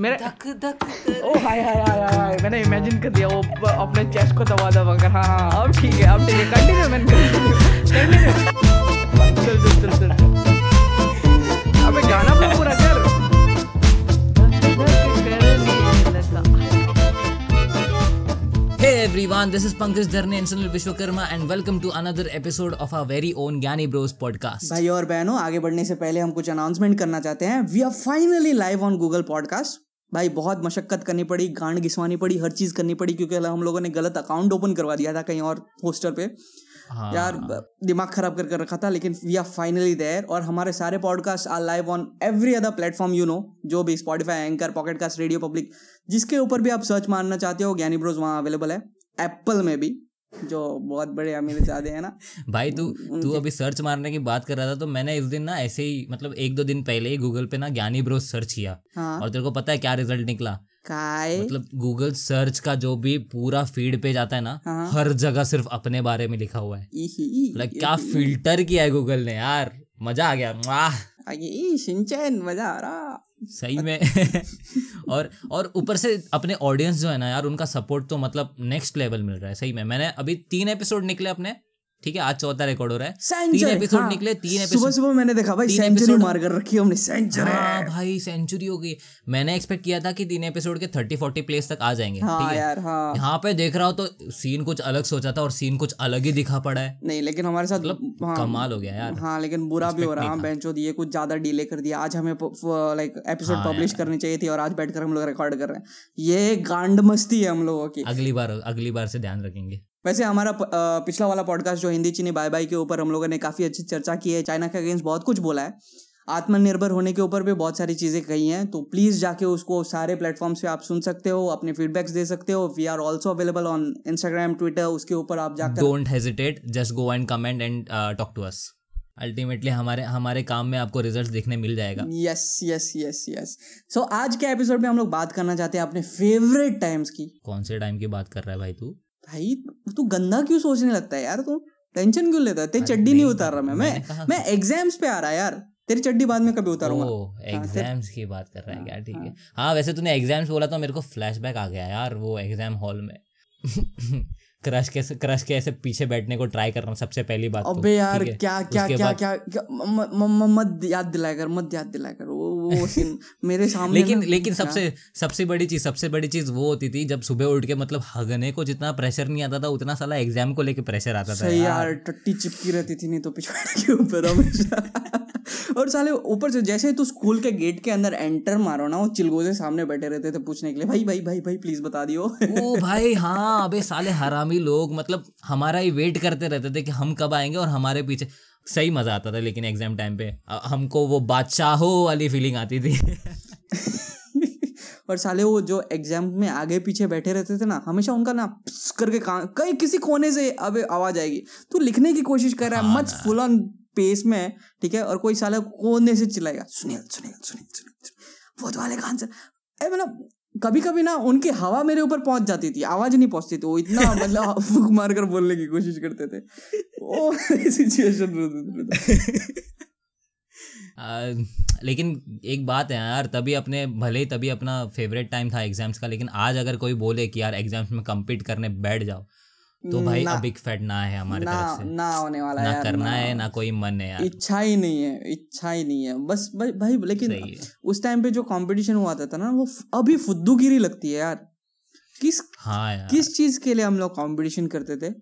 मेरे दक दक ओ हाय हाय हाय हाय। मैंने इमेजिन कर दिया वो अपने चेस्ट को दबा दबा कर। हाँ हाँ अब ठीक है अब ठीक है। कंटिन्यू मैंने कंटिन्यू चल चल चल चल। अबे गाना पूरा Hey everyone, this is Pankaj Dharne and Sunil Vishwakarma and welcome to another episode of our very own Gyani Bros podcast. भाई और बहनों आगे बढ़ने से पहले हम कुछ अनाउंसमेंट करना चाहते हैं। We are finally live on Google podcast भाई बहुत मशक्कत करनी पड़ी गांड घिसवानी पड़ी हर चीज़ करनी पड़ी क्योंकि हम लोगों ने गलत अकाउंट ओपन करवा दिया था कहीं और पोस्टर पे। हाँ, यार दिमाग खराब कर कर रखा था लेकिन वी आर फाइनली देयर और हमारे सारे podcast are live on every other platform you know जो भी Spotify anchor pocket cast radio public जिसके ऊपर भी आप सर्च मारना चाहते हो ज्ञानी ब्रोज वहाँ अवेलेबल है एप्पल में भी जो बहुत बड़े अमीर ज़्यादा है ना भाई तू तू अभी सर्च मारने की बात कर रहा था तो मैंने इस दिन ना ऐसे ही मतलब एक दो दिन पहले ही गूगल पे ना ज्ञानी ब्रोज सर्च किया हाँ। और तेरे को पता है क्या रिज़ल्ट निकला? काय मतलब गूगल सर्च का जो भी पूरा फ़ीड पे जाता है ना हाँ। हर जगह सिर्फ़ अपने बारे में लिखा हुआ है। मतलब क्या फ़िल्टर किया है गूगल ने यार? मज़ा आ गया। वाह। आगे मज़ा आ रहा। सही में। और और ऊपर से अपने ऑडियंस जो है ना यार उनका सपोर्ट तो मतलब नेक्स्ट लेवल मिल रहा है। सही में। मैंने अभी तीन एपिसोड निकले अपने। ठीक है आज चौथा रिकॉर्ड हो रहा है। तीन एपिसोड हाँ। निकले तीन एपिसोड सुबह सुबह मैंने देखा भाई सेंचुरी मार कर रखी है हमने सेंचुरी हाँ भाई सेंचुरी हो गई। मैंने एक्सपेक्ट किया था कि तीन एपिसोड के थर्टी फोर्टी प्लेस तक आ जाएँगे ठीक हाँ। है यार हाँ। यहाँ पे देख रहा हूँ तो सीन कुछ अलग सोचा था और सीन कुछ अलग ही दिखा पड़ा है। नहीं लेकिन हमारे साथ हाँ, कमाल हो गया यार। हाँ लेकिन बुरा भी हो रहा है। बेंचो दिए कुछ ज़्यादा डिले कर दिया। आज हमें लाइक एपिसोड हाँ पब्लिश करनी चाहिए थी और आज बैठकर हम लोग रिकॉर्ड कर रहे हैं। ये गांड मस्ती है हम लोगों की। अगली बार अगली बार से ध्यान रखेंगे। वैसे हमारा पिछला वाला पॉडकास्ट जो हिंदी चीनी बाय बाय के ऊपर हम लोगों ने काफ़ी अच्छी चर्चा की है चाइना के अगेंस्ट बहुत कुछ बोला है। आत्मनिर्भर होने के ऊपर भी बहुत सारी चीज़ें कही हैं तो प्लीज़ जाके उसको सारे प्लेटफॉर्म्स पे आप सुन सकते हो अपने फीडबैक्स दे सकते हो। We are also available on Instagram Twitter उसके ऊपर आप जाकर don't hesitate just go and comment and talk to us ultimately हमारे हमारे काम में आपको रिज़ल्ट देखने मिल जाएगा। Yes yes yes yes so आज के एपिसोड में हम लोग बात करना चाहते हैं अपने फेवरेट टाइम्स की। कौन से टाइम की बात कर रहा है भाई तू? भाई तू गंदा क्यों सोचने लगता है यार तू? टेंशन क्यों लेता है? तेरी चड्डी नहीं नहीं, उतार रहा मैं मैं मैं एग्ज़ाम्स पे आ रहा है यार। तेरी चड्डी बाद में कभी उतारूँगा। एग्ज़ाम्स की बात कर रहा है क्या? ठीक है। हाँ। वैसे तूने एग्ज़ाम्स बोला तो मेरे को फ्लैशबैक आ गया यार वो एग्ज़ाम हॉल में। क्रश के क्रश के ऐसे पीछे बैठने को ट्राई कर रहा हूँ सबसे पहली बात तो, अबे यार क्या क्या क्या क्या मत याद दिलाया कर मत याद दिलाया कर वो वो सीन मेरे सामने लेकिन लेकिन सबसे सबसे बड़ी चीज़ सबसे बड़ी चीज़ वो होती थी जब सुबह उठ के मतलब हगने को जितना प्रेशर नहीं आता था उतना साला एग्ज़ाम को लेके प्रेशर आता था यार। टट्टी चिपकी रहती थी नहीं तो पिछवाड़े के ऊपर हमेशा। और साले ऊपर से जैसे तू स्कूल के गेट के अंदर एंटर मारो ना वो चिलगोजे सामने बैठे रहते थे पूछने के लिए भाई भाई भाई भाई प्लीज़ बता दियो। ओ भाई हाँ अबे साले हरामी लोग मतलब हमारा ही वेट करते रहते थे कि हम कब आएँगे और हमारे पीछे। सही मज़ा आता था लेकिन एग्ज़ाम टाइम पे हमको वो बादशाहों वाली फीलिंग आती थी। और साले वो जो एग्ज़ाम में आगे पीछे बैठे रहते थे ना हमेशा उनका ना करके कहाँ किसी कोने से अब आवाज़ आएगी। तू लिखने की कोशिश कर रहा है मच फुल ऑन पेस में ठीक है? और कोई साले कोने से चिल्लाएगा सुनील सुनील सुनील सुनील वो वाले कहाँ से अरे मतलब कभी कभी ना उनकी हवा मेरे ऊपर पहुँच जाती थी आवाज़ नहीं पहुँचती थी। वो इतना मतलब फूक मार कर बोलने की कोशिश करते थे। वो सिचुएशन लेकिन एक बात है यार तभी अपने भले ही तभी अपना फेवरेट टाइम था एग्ज़ाम्स का लेकिन आज अगर कोई बोले कि यार एग्ज़ाम्स में कम्पीट करने बैठ जाओ तो भाई ना- अब बिग फैट ना है हमारे ना तरफ़ से। ना होने वाला ना यार करना ना। है ना कोई मन है यार। इच्छा ही नहीं है इच्छा ही नहीं है। बस भाई, भाई लेकिन उस टाइम पे जो कंपटीशन हुआ था ना वो अभी फुद्दूगिरी लगती है यार। किस हाँ यार। किस चीज़ के लिए हम लोग कंपटीशन करते थे?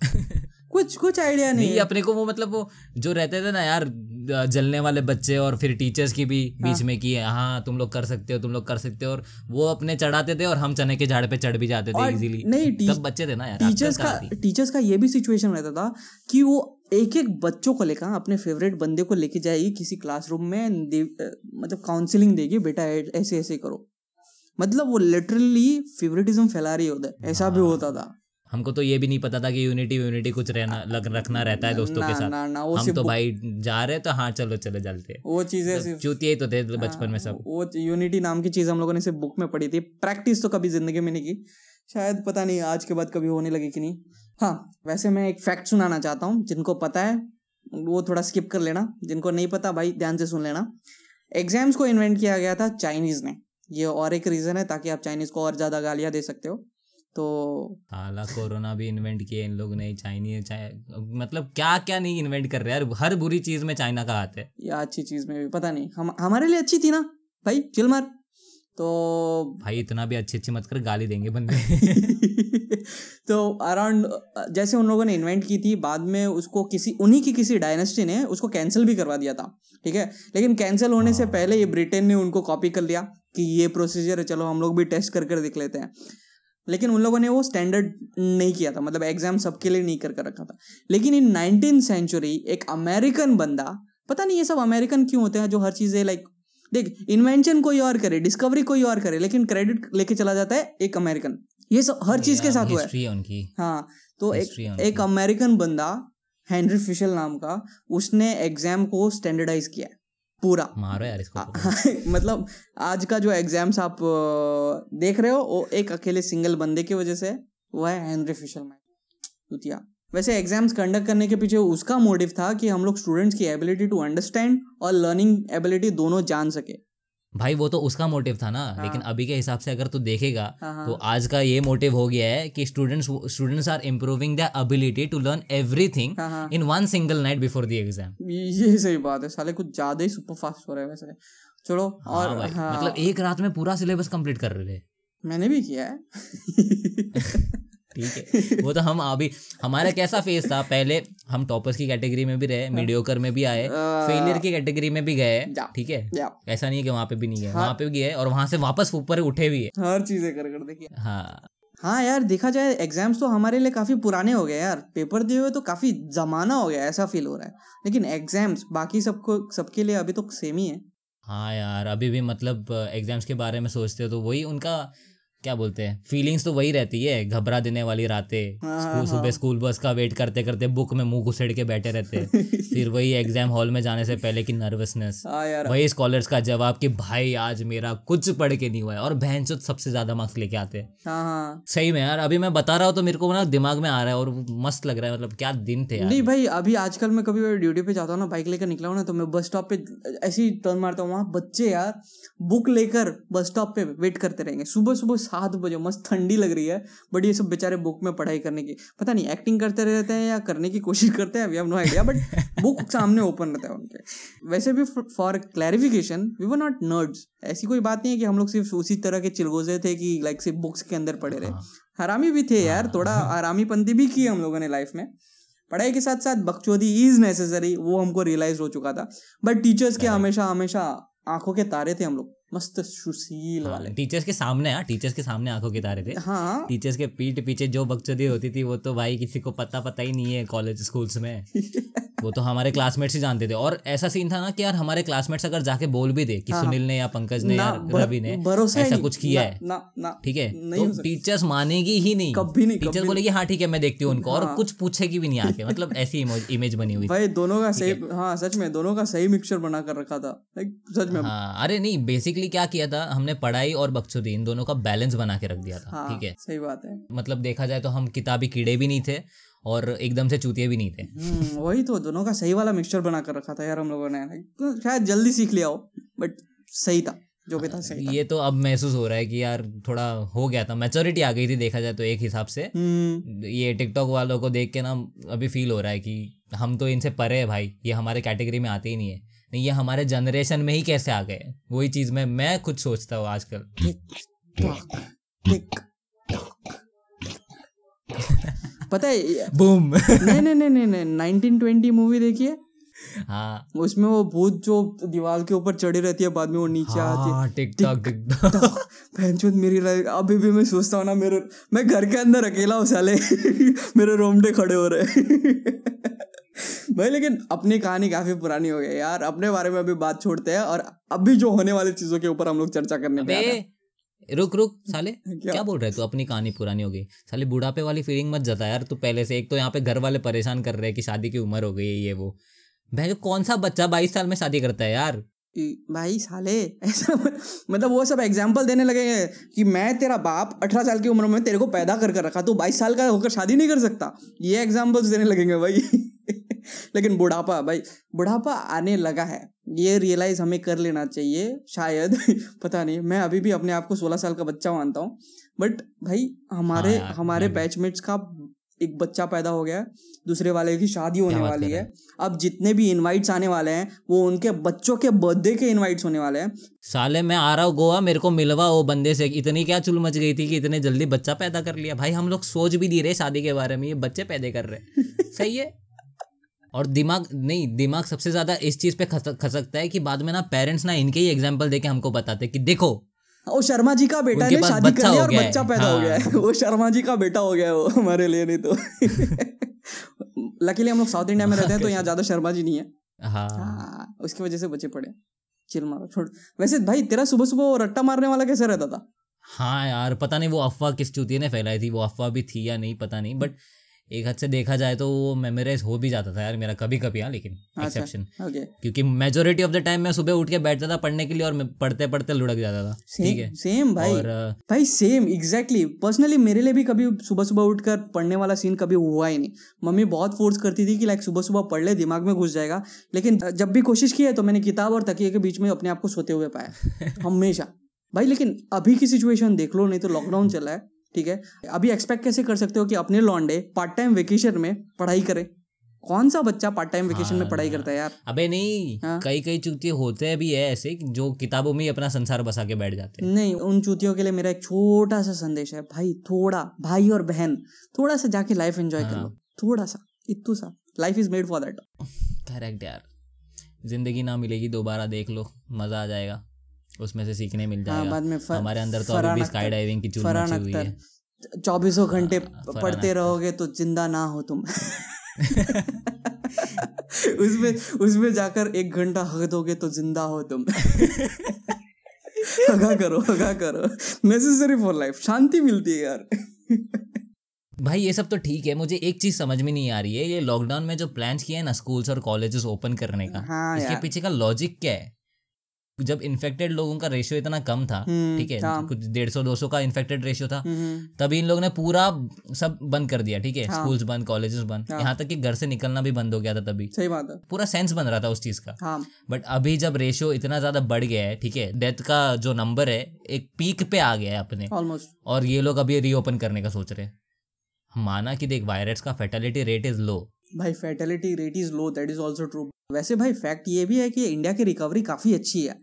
कुछ कुछ आइडिया नहीं नहीं है। अपने को वो मतलब वो जो रहते थे ना यार जलने वाले बच्चे और फिर टीचर्स की भी हाँ। बीच में कि हाँ तुम लोग कर सकते हो तुम लोग कर सकते हो। और वो अपने चढ़ाते थे और हम चने के झाड़ पे चढ़ भी जाते थे इजीली नहीं, तब बच्चे थे ना यार टीचर्स का टीचर्स का ये भी सिचुएशन रहता था कि वो एक एक बच्चों को लेकर अपने फेवरेट बंदे को लेके जाएगी किसी क्लासरूम में मतलब काउंसलिंग देगी बेटा ऐसे ऐसे करो। मतलब वो लिटरली फेवरेटिज्म फैला रही होता है। ऐसा भी होता था। हमको तो ये भी नहीं पता था कि यूनिटी यूनिटी कुछ रहना लग, रखना रहता है दोस्तों ना, के साथ। ना ना वो हम तो भाई जा रहे तो हाँ चलो चलो चलते वो चीज़ें सिर्फ़ चूतिया ही तो थे बचपन में सब। वो यूनिटी नाम की चीज़ हम लोगों ने सिर्फ़ बुक में पढ़ी थी। प्रैक्टिस तो कभी ज़िंदगी में नहीं की। शायद पता नहीं आज के बाद कभी होने लगी कि नहीं। हाँ वैसे मैं एक फैक्ट सुनाना चाहता हूँ। जिनको पता है वो थोड़ा स्किप कर लेना। जिनको नहीं पता भाई ध्यान से सुन लेना। एग्ज़ाम्स को इन्वेंट किया गया था चाइनीज़ ने। ये और एक रीजन है ताकि आप चाइनीज़ को और ज़्यादा गालियाँ दे सकते हो। तो साला कोरोना भी इन्वेंट किए इन लोग ने चाइनीज़ चाइ... मतलब क्या क्या नहीं इन्वेंट कर रहे यार हर बुरी चीज़ में चाइना का हाथ है। या अच्छी चीज़ में भी पता नहीं हम हमारे लिए अच्छी थी ना भाई चिल मार। तो भाई इतना भी अच्छी अच्छी मत कर गाली देंगे बंदे। तो अराउंड जैसे उन लोगों ने इन्वेंट की थी बाद में उसको किसी उन्हीं की किसी डायनेस्टी ने उसको कैंसिल भी करवा दिया था ठीक है? लेकिन कैंसिल होने से पहले ये ब्रिटेन ने उनको कॉपी कर लिया कि ये प्रोसीजर है चलो हम लोग भी टेस्ट कर कर देख लेते हैं। लेकिन उन लोगों ने वो स्टैंडर्ड नहीं किया था मतलब एग्ज़ाम सबके लिए नहीं कर कर रखा था। लेकिन इन नाइनटीन सेंचुरी एक अमेरिकन बंदा पता नहीं ये सब अमेरिकन क्यों होते हैं जो हर चीज़ें लाइक देख इन्वेंशन कोई और करे डिस्कवरी कोई और करे लेकिन क्रेडिट लेके चला जाता है एक अमेरिकन ये सब हर चीज़ के साथ हुआ है। उनकी। हाँ तो एक एक अमेरिकन बंदा हेनरी फिशल नाम का उसने एग्ज़ाम को स्टैंडर्डाइज किया पूरा। मारो यार इसको मतलब आज का जो एग्ज़ाम्स आप देख रहे हो वो एक अकेले सिंगल बंदे की वजह से वो है हेनरी फिशर मैन वैसे एग्ज़ाम्स कंडक्ट करने के पीछे उसका मोटिव था कि हम लोग स्टूडेंट्स की एबिलिटी टू अंडरस्टैंड और लर्निंग एबिलिटी दोनों जान सके। भाई वो तो उसका मोटिव था ना। हाँ। लेकिन अभी के हिसाब से अगर तू देखेगा हाँ, हाँ। तो आज का ये मोटिव हो गया है कि students students are improving the ability to learn everything in one single night before the exam ये सही बात है साले कुछ ज़्यादा ही सुपर फास्ट हो रहे है वैसे। चलो हाँ और हाँ, मतलब एक रात में पूरा सिलेबस कंप्लीट कर रहे। थे मैंने भी किया है। ठीक है। वो तो हम अभी हमारा कैसा फेस था? पहले हम टॉपर्स की कैटेगरी में भी रहे मीडियोकर में भी आए फेलियर की कैटेगरी में भी गए ठीक है? ऐसा नहीं है कि वहाँ पे भी नहीं गए हाँ। वहाँ पे भी गए और वहाँ से वापस ऊपर उठे भी है। हर चीज़ें कर कर देखिए। हाँ। हाँ यार देखा जाए एग्ज़ाम्स तो हमारे लिए काफ़ी पुराने हो गए यार। पेपर दिए हुए तो काफ़ी जमाना हो गया ऐसा फील हो रहा है। लेकिन एग्ज़ाम्स बाकी सबको सबके लिए अभी तो सेम ही है। हाँ यार अभी भी मतलब एग्ज़ाम्स के बारे में सोचते हो तो वही उनका क्या बोलते हैं? फीलिंग्स तो वही रहती है घबरा देने वाली रातें। हाँ, स्कूल हाँ, सुबह हाँ। स्कूल बस का वेट करते करते बुक में मुँह घुसेड़ के बैठे रहते फिर वही एग्ज़ाम हॉल में जाने से पहले की नर्वसनेस वही स्कॉलर्स का जवाब कि भाई आज मेरा कुछ पढ़ के नहीं हुआ है और बहन सबसे ज़्यादा मार्क्स लेके आते हैं। सही में यार अभी मैं बता रहा हूँ तो मेरे को ना दिमाग में आ रहा है और मस्त लग रहा है मतलब क्या दिन थे नहीं भाई अभी आजकल मैं कभी ड्यूटी पे जाता हूँ ना बाइक लेकर निकला हूँ ना तो मैं बस स्टॉप पे ऐसी टर्न मारता हूँ वहाँ बच्चे यार बुक लेकर बस स्टॉप पे वेट करते रहेंगे। सुबह सुबह सात बजे मस्त ठंडी लग रही है बट ये सब बेचारे बुक में पढ़ाई करने की पता नहीं एक्टिंग करते रहते हैं या करने की कोशिश करते हैं we have no idea but book सामने ओपन रहता है उनके। वैसे भी for clarification we were not nerds ऐसी कोई बात नहीं है कि हम लोग सिर्फ़ उसी तरह के चिलगोजे थे कि लाइक सिर्फ़ बुक्स के अंदर पड़े रहे। हाँ। हरामी भी थे यार हाँ। थोड़ा आरामी पंथी भी की हम लोगों ने लाइफ में। पढ़ाई के साथ साथ बकचोदी इज़ नेसेसरी वो हमको रियलाइज़ हो चुका था। बट टीचर्स के हमेशा हमेशा आँखों के तारे थे हम लोग। मस्त सुशील हाँ, वाले। टीचर्स के सामने हाँ टीचर्स के सामने आँखों के तारे थे। हाँ। टीचर्स के पीठ पीछे जो बकचोदी होती थी वो तो भाई किसी को पता पता ही नहीं है कॉलेज स्कूल्स में। वो तो हमारे क्लासमेट्स ही जानते थे। और ऐसा सीन था ना कि यार हमारे क्लासमेट्स अगर जाके बोल भी दे कि हाँ, सुनील ने या पंकज ने या रवि ने ऐसा कुछ किया है ठीक है? तो टीचर्स मानेगी ही नहीं। कभी नहीं टीचर बोलेगी हाँ ठीक है मैं देखती हूँ उनको। और हाँ। कुछ पूछेगी भी नहीं आके। मतलब ऐसी इमेज बनी हुई भाई दोनों का सही हाँ? सच में दोनों का सही मिक्सचर बना कर रखा था। सच में। हाँ अरे नहीं बेसिकली क्या किया था? हमने पढ़ाई और बकचोदी इन दोनों का बैलेंस बना के रख दिया था हाँ, ठीक है? सही बात है। मतलब देखा जाए तो हम किताबी कीड़े भी नहीं थे और एकदम से चूतिए भी नहीं थे। हम्म, वही तो दोनों का सही वाला मिक्सचर बना कर रखा था यार हम लोगों ने। तो शायद जल्दी सीख लिया हो बट सही था जो भी था सही था। ये तो अब महसूस हो रहा है कि यार थोड़ा हो गया था। मैच्योरिटी आ गई थी देखा जाए तो एक हिसाब से। हम्म। ये टिकटॉक वालों को देख के ना अभी फील हो रहा है कि हम तो इनसे परे है भाई ये हमारे कैटेगरी में आते ही नहीं है। ये हमारे जनरेशन में ही कैसे आ गए? वही चीज़ में मैं खुद सोचता हूँ आजकल। पता है बूम नहीं नहीं नहीं नहीं नाइनटीन ट्वेंटी मूवी देखिए हाँ? उसमें वो भूत जो दीवार के ऊपर चढ़ी रहती है बाद में वो नीचे हाँ, आती है। TikTok TikTok. मेरी लाइफ अभी भी मैं सोचता हूँ ना मेरे मैं घर के अंदर अकेला हूँ साले। मेरे रोमटे खड़े हो रहे भाई लेकिन अपनी कहानी काफ़ी पुरानी हो गई यार। अपने बारे में अभी बात छोड़ते हैं और अभी जो होने वाली चीज़ों के ऊपर हम लोग चर्चा करने पे रुक रुक साले क्या? क्या बोल रहे तू? अपनी कहानी पुरानी हो गई। साले बुढ़ापे वाली फीलिंग मत जता यार। तू पहले से एक तो यहाँ पे घर वाले परेशान कर रहे हैं कि शादी की उम्र हो गई है ये वो। भाई कौन सा बच्चा बाईस साल में शादी करता है यार? भाई साले ऐसा मतलब वो सब एग्ज़ाम्पल देने लगे हैं कि मैं तेरा बाप अठारह साल की उम्र में तेरे को पैदा कर कर रखा। तू बाईस साल का होकर शादी नहीं कर सकता। ये एग्जाम्पल्स देने लगेंगे भाई। लेकिन बुढ़ापा भाई बुढ़ापा आने लगा है। ये रियलाइज़ हमें कर लेना चाहिए शायद पता नहीं मैं अभी भी अपने आप को सोलह साल का बच्चा मानता हूँ बट भाई हमारे हाँ हमारे बैचमेट्स का एक बच्चा पैदा हो गया दूसरे वाले की शादी होने वाली है। अब जितने भी इनवाइट्स आने वाले हैं वो उनके बच्चों के बर्थडे के इनवाइट्स होने वाले हैं। साले मैं आ रहा हूँ गोवा मेरे को मिलवा वो बंदे से इतनी क्या चुल मच गई थी कि इतने जल्दी बच्चा पैदा कर लिया। भाई हम लोग सोच भी नहीं रहे शादी के बारे में ये बच्चे पैदा कर रहे सही है? और दिमाग नहीं दिमाग सबसे ज़्यादा इस चीज़ पे खस- खसकता है कि बाद में ना पेरेंट्स ना इनके ही एग्ज़ाम्पल देके हमको बताते कि देखो वो शर्मा जी का बेटा ने शादी कर लिया और बच्चा पैदा हो गया है। वो शर्मा जी का बेटा हो गया है वो हमारे लिए नहीं तो। लकीली हम लोग साउथ इंडिया में रहते हैं तो यहाँ ज़्यादा शर्मा जी नहीं है। हाँ। हाँ उसकी वजह से बचे पड़े। चिल मारो छोड़। वैसे भाई तेरा सुबह सुबह वो रट्टा मारने वाला कैसे रहता था? हाँ यार पता नहीं वो अफवाह किस चूतिए ने फैलाई थी वो अफवाह भी थी या नहीं पता नहीं बट एक हद से देखा जाए तो वो मेमोराइज हो भी जाता था यार मेरा कभी कभी हाँ लेकिन अच्छा। एक्सेप्शन ओके क्योंकि मेजोरिटी ऑफ़ द टाइम मैं सुबह उठ के बैठता था पढ़ने के लिए और पढ़ते पढ़ते लुढ़क जाता था। ठीक है? सेम सेम भाई। और भाई सेम एग्जैक्टली पर्सनली मेरे लिए भी कभी सुबह सुबह उठकर पढ़ने वाला सीन कभी हुआ ही नहीं। मम्मी बहुत फोर्स करती थी कि लाइक सुबह सुबह पढ़ ले दिमाग में घुस जाएगा। लेकिन जब भी कोशिश की है तो मैंने किताब और तकिए के बीच में अपने आप को सोते हुए पाया। हमेशा। भाई लेकिन अभी की सिचुएशन देख लो नहीं तो लॉकडाउन चला है। ठीक है? अभी एक्सपेक्ट कैसे कर सकते हो कि अपने लॉन्डे पार्ट टाइम वेकेशन में पढ़ाई करे? कौन सा बच्चा पार्ट टाइम वेकेशन हाँ, में पढ़ाई करता है यार? अबे नहीं हाँ। कई कई चूतिए होते भी है ऐसे जो किताबों में ही अपना संसार बसा के बैठ जाते हैं। नहीं उन चूतियों के लिए मेरा एक छोटा सा संदेश है। भाई थोड़ा भाई और बहन थोड़ा सा जाके लाइफ एंजॉय हाँ. कर लो। थोड़ा सा इतू सा। Life is made for that correct यार। ज़िंदगी ना मिलेगी दोबारा देख लो मज़ा आ जाएगा। उसमें से सीखने मिल जाएगा। हाँ बाद में फ- हमारे अंदर तो अभी भी स्काई डाइविंग की चुल मची हुई है। चौबीसों घंटे हाँ, पढ़ते रहोगे तो ज़िंदा ना हो तुम। उसमें उसमें जाकर एक घंटा हक दोगे तो ज़िंदा हो तुम। हगा करो हगा करो। नेसेसरी फॉर लाइफ शांति मिलती है यार। भाई ये सब तो ठीक है। मुझे एक चीज़ समझ में नहीं आ रही है। ये लॉकडाउन में जो प्लान्स किए हैं ना स्कूल्स और कॉलेजेस ओपन करने का हाँ इसके पीछे का लॉजिक क्या है? जब इन्फेक्टेड लोगों का रेशियो इतना कम था हम्म, ठीक है हाँ। कुछ डेढ़ सौ दो सौ का इन्फेक्टेड रेशियो था हम्म, तभी इन लोगों ने पूरा सब बंद कर दिया ठीक है हाँ। स्कूल्स बंद कॉलेजेस बंद। हाँ। यहाँ तक कि घर से निकलना भी बंद हो गया था तभी। सही बात है। पूरा सेंस बन रहा था उस चीज़ का। हाँ। बट अभी जब रेशियो इतना ज़्यादा बढ़ गया है ठीक है डेथ का जो नंबर है एक पीक पे आ गया है अपने। ऑलमोस्ट और ये लोग अभी रीओपन करने का सोच रहे हैं। माना कि देख वायरस का फेटेलिटी रेट इज़ लो भाई fatality rate is low that is also true वैसे भाई फैक्ट ये भी है कि इंडिया की रिकवरी काफ़ी अच्छी है।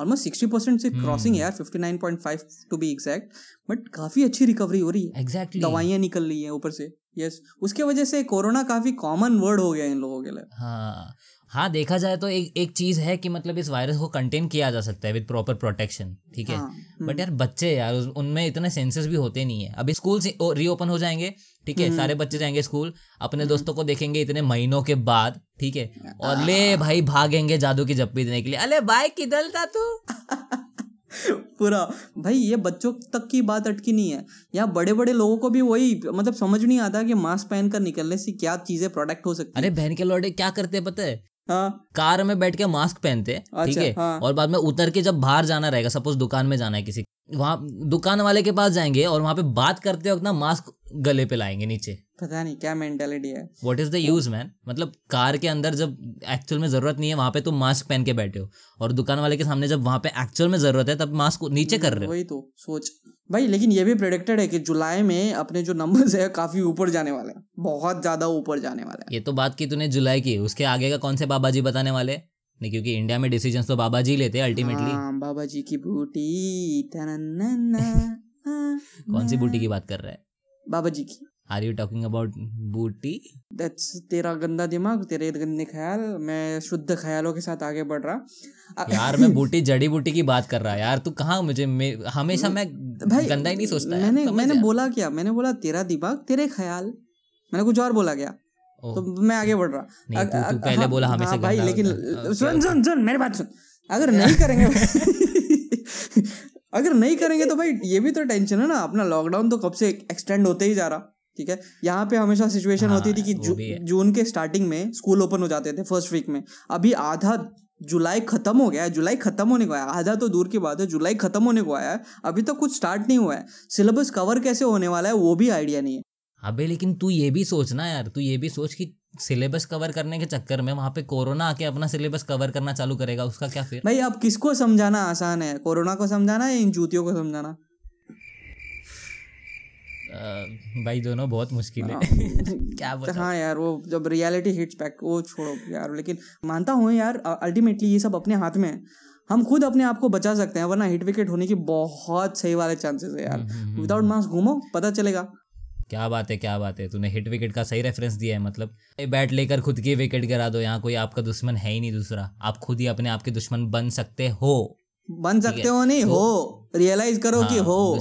ऑलमोस्ट सिक्सटी परसेंट से क्रॉसिंग है यार fifty nine point five to be exact but काफ़ी अच्छी रिकवरी हो रही है। एग्जैक्टली दवाइयाँ निकल रही हैं ऊपर से। Yes yes. उसके वजह से कोरोना काफ़ी कॉमन वर्ड हो गया इन लोगों के लिए। हाँ। हाँ देखा जाए तो एक एक चीज़ है कि मतलब इस वायरस को कंटेन किया जा सकता है विद प्रॉपर प्रोटेक्शन ठीक है? हाँ, बट यार बच्चे यार उनमें इतने सेंसेस भी होते नहीं है। अभी स्कूल रीओपन हो जाएँगे ठीक हम्म। है सारे बच्चे जाएँगे स्कूल अपने दोस्तों को देखेंगे इतने महीनों के बाद ठीक है? और ले भाई भागेंगे जादू की जप्पी देने के लिए। अरे भाई किधर था तू? पूरा। भाई ये बच्चों तक की बात अटकी नहीं है। यहाँ बड़े बड़े लोगों को भी वही मतलब समझ नहीं आता कि मास्क पहनकर निकलने से क्या चीज़ें प्रोटेक्ट हो सकती अरे बहन के लौटे क्या करते हैं पता है? हाँ। कार में बैठ के मास्क पहनते हैं ठीक अच्छा, है? हाँ। और बाद में उतर के जब बाहर जाना रहेगा सपोज़ दुकान में जाना है किसी वहाँ दुकान वाले के पास जाएँगे और वहाँ पे बात करते वक्त ना मास्क गले पे लाएँगे नीचे। पता नहीं क्या मेंटेलिटी है। What is the use man मतलब कार के अंदर जब एक्चुअल में ज़रूरत नहीं है वहाँ पे तुम मास्क पहन के बैठे हो। और दुकान वाले के सामने जब वहाँ पे एक्चुअल में ज़रूरत है तब मास्क नीचे कर रहे हो। वही तो सोच। भाई लेकिन ये भी प्रेडिक्टेड है कि जुलाई में अपने जो नंबर्स है काफ़ी ऊपर जाने वाले हैं। बहुत ज़्यादा ऊपर जाने वाले हैं। ये तो बात की तूने जुलाई की। उसके आगे का कौन से बाबा जी बताने वाले नहीं क्योंकि इंडिया में डिसीज़न तो बाबा जी लेते हैं अल्टीमेटली हाँ, बाबा जी की बूटी कौन सी बूटी की बात कर रहा है? बाबा जी की। Are you talking about booty that's तेरा गंदा दिमाग तेरे गंदे ख्याल मैं शुद्ध ख्यालों के साथ आगे बढ़ रहा यार मैं बूटी जड़ी बूटी की बात कर रहा यार तू कहाँ मुझे मे- हमेशा मैं भाई गंदा ही नहीं सोचता मैंने समझ मैंने बोला क्या? मैंने बोला तेरा दिमाग तेरे ख्याल। मैंने कुछ और बोला क्या? तो मैं आगे बढ़ रहा नहीं, तू- तू पहले हाँ, बोला हमें हाँ भाई लेकिन सुन सुन सुन मेरी बात सुन। अगर नहीं करेंगे अगर नहीं करेंगे तो भाई ये भी तो टेंशन है ना। अपना लॉकडाउन तो कब से एक्सटेंड होते ही जा रहा। ठीक है? यहाँ पे हमेशा सिचुएशन हाँ, होती थी कि जू, जून के स्टार्टिंग में स्कूल ओपन हो जाते थे फ़र्स्ट वीक में। अभी आधा जुलाई खत्म हो गया है जुलाई खत्म होने को आया आधा तो दूर की बात है जुलाई खत्म होने को आया है। अभी तक कुछ स्टार्ट नहीं हुआ है। सिलेबस कवर कैसे होने वाला है वो भी आइडिया नहीं है। अबे लेकिन तू ये भी सोचना यार। तू ये भी सोच कि सिलेबस कवर करने के चक्कर में वहाँ पे कोरोना आके अपना सिलेबस कवर करना चालू करेगा उसका क्या फिर? भाई अब किसको समझाना आसान है? कोरोना को समझाना या इन जूतियों को समझाना? भाई दोनों बहुत मुश्किल है। हाँ। क्या बता हाँ यार वो जब रियलिटी हिट्स बैक वो छोड़ो यार। लेकिन मानता हूँ यार अल्टीमेटली ये सब अपने हाथ में है। हम खुद अपने आप को बचा सकते हैं वरना हिट विकेट होने की बहुत सही वाले चांसेस है यार। हम्म, विदाउट मास्क घूमो पता चलेगा। क्या बात है क्या बात है। तूने हिट विकेट का सही रेफरेंस दिया है मतलब। बैट लेकर खुद की विकेट गिरा दो यहाँ कोई आपका दुश्मन है ही नहीं दूसरा। आप खुद ही अपने आप के दुश्मन बन सकते हो। बन सकते हो नहीं हो। रियलाइज़ करो हाँ, कि हो